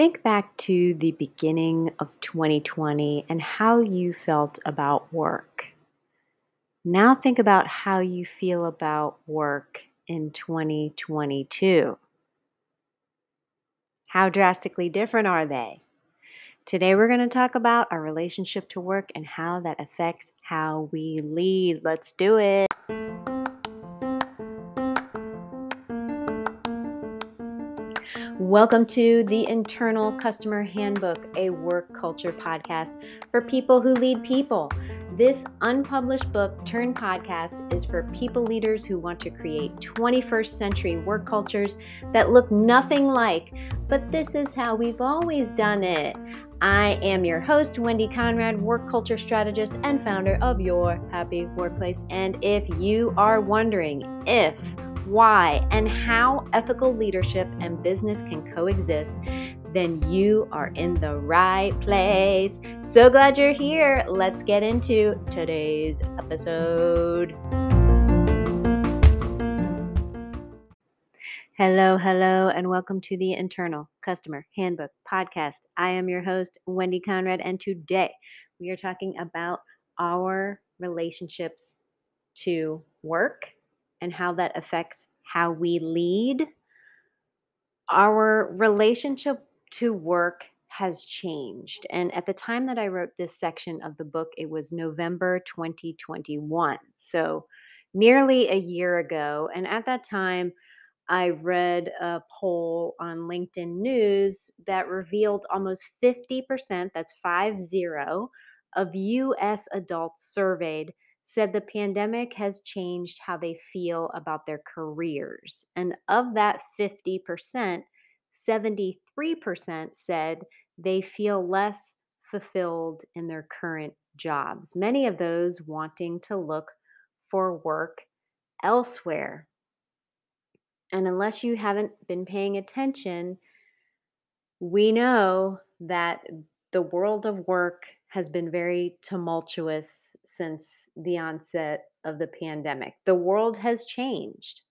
Think back to the beginning of 2020 and how you felt about work. Now think about how you feel about work in 2022. How drastically different are they? Today, we're going to talk about our relationship to work and how that affects how we lead. Let's do it. Welcome to the Internal Customer Handbook, a work culture podcast for people who lead people. This unpublished book turned podcast is for people leaders who want to create 21st century work cultures that look nothing like, but this is how we've always done it. I am your host, Wendy Conrad, work culture strategist and founder of Your Happy Workplace. And if you are wondering if why, and how ethical leadership and business can coexist, then you are in the right place. So glad you're here. Let's get into today's episode. Hello, hello, and welcome to the Internal Customer Handbook Podcast. I am your host, Wendy Conrad, and today we are talking about our relationships to work and how that affects how we lead, our relationship to work has changed. And at the time that I wrote this section of the book, it was November 2021. So nearly a year ago. And at that time, I read a poll on LinkedIn News that revealed almost 50%, that's five zero, of US adults surveyed said the pandemic has changed how they feel about their careers. And of that 50%, 73% said they feel less fulfilled in their current jobs, many of those wanting to look for work elsewhere. And unless you haven't been paying attention, we know that the world of work has been very tumultuous since the onset of the pandemic. The world has changed.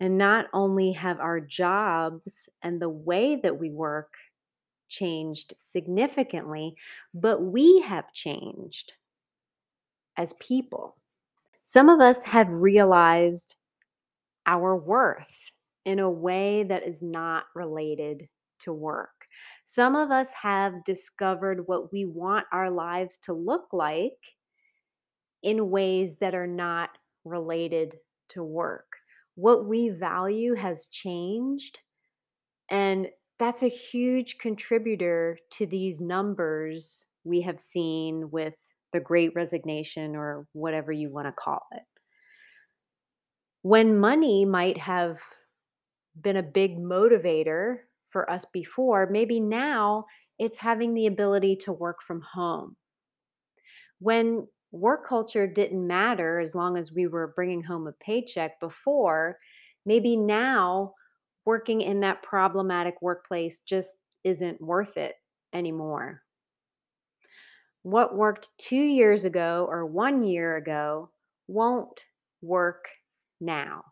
And not only have our jobs and the way that we work changed significantly, but we have changed as people. Some of us have realized our worth in a way that is not related to work. Some of us have discovered what we want our lives to look like in ways that are not related to work. What we value has changed. And that's a huge contributor to these numbers we have seen with the great resignation or whatever you want to call it. When money might have been a big motivator for us before, maybe now it's having the ability to work from home. When work culture didn't matter as long as we were bringing home a paycheck before, maybe now working in that problematic workplace just isn't worth it anymore. What worked two years ago or one year ago won't work now.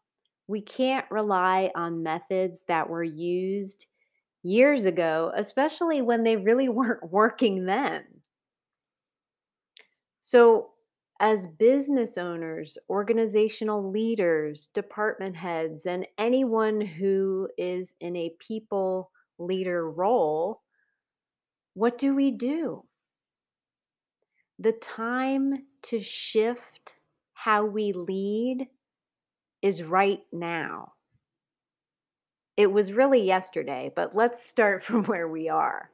We can't rely on methods that were used years ago, especially when they really weren't working then. So, as business owners, organizational leaders, department heads, and anyone who is in a people leader role, what do we do? The time to shift how we lead is right now. It was really yesterday, but let's start from where we are.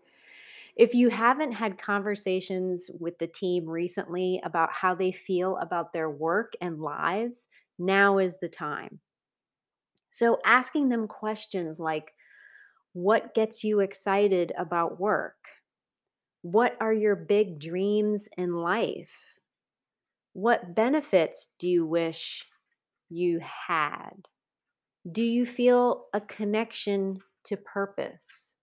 If you haven't had conversations with the team recently about how they feel about their work and lives, now is the time. So, asking them questions like, What gets you excited about work? What are your big dreams in life? What benefits do you wish you had? Do you feel a connection to purpose?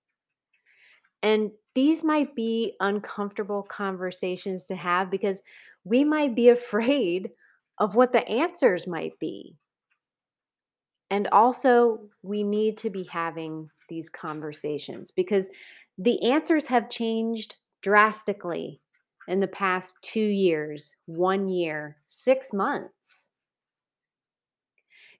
And these might be uncomfortable conversations to have because we might be afraid of what the answers might be. And also, we need to be having these conversations because the answers have changed drastically in the past two years, one year, six months.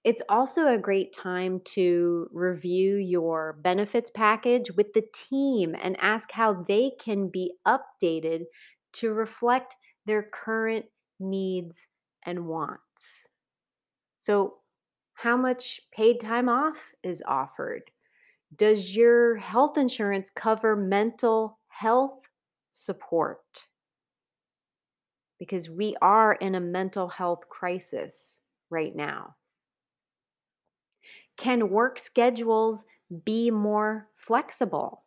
It's also a great time to review your benefits package with the team and ask how they can be updated to reflect their current needs and wants. So, how much paid time off is offered? Does your health insurance cover mental health support? Because we are in a mental health crisis right now. Can work schedules be more flexible?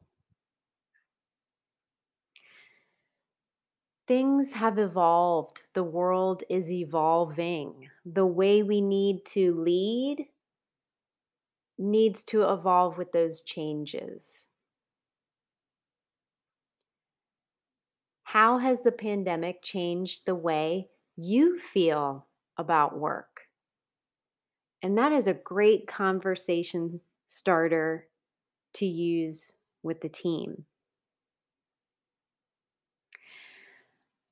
Things have evolved. The world is evolving. The way we need to lead needs to evolve with those changes. How has the pandemic changed the way you feel about work? And that is a great conversation starter to use with the team.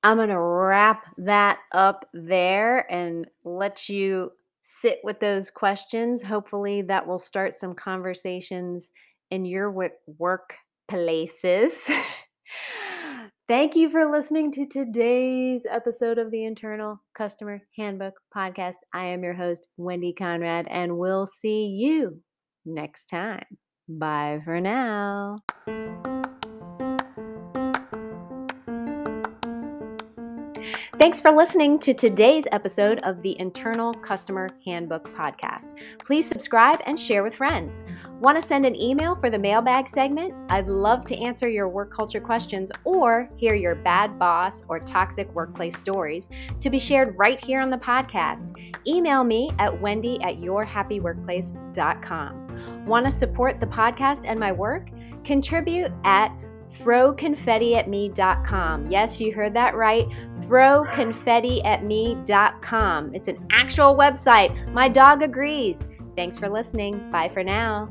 I'm going to wrap that up there and let you sit with those questions. Hopefully, that will start some conversations in your work places. Thank you for listening to today's episode of the Internal Customer Handbook Podcast. I am your host, Wendy Conrad, and we'll see you next time. Bye for now. Thanks for listening to today's episode of the Internal Customer Handbook Podcast. Please subscribe and share with friends. Want to send an email for the mailbag segment? I'd love to answer your work culture questions or hear your bad boss or toxic workplace stories to be shared right here on the podcast. Email me at wendy at yourhappyworkplace.com. Want to support the podcast and my work? Contribute at throwconfettiatme.com. Yes, you heard that right. Throwconfettiatme.com. It's an actual website. My dog agrees. Thanks for listening. Bye for now.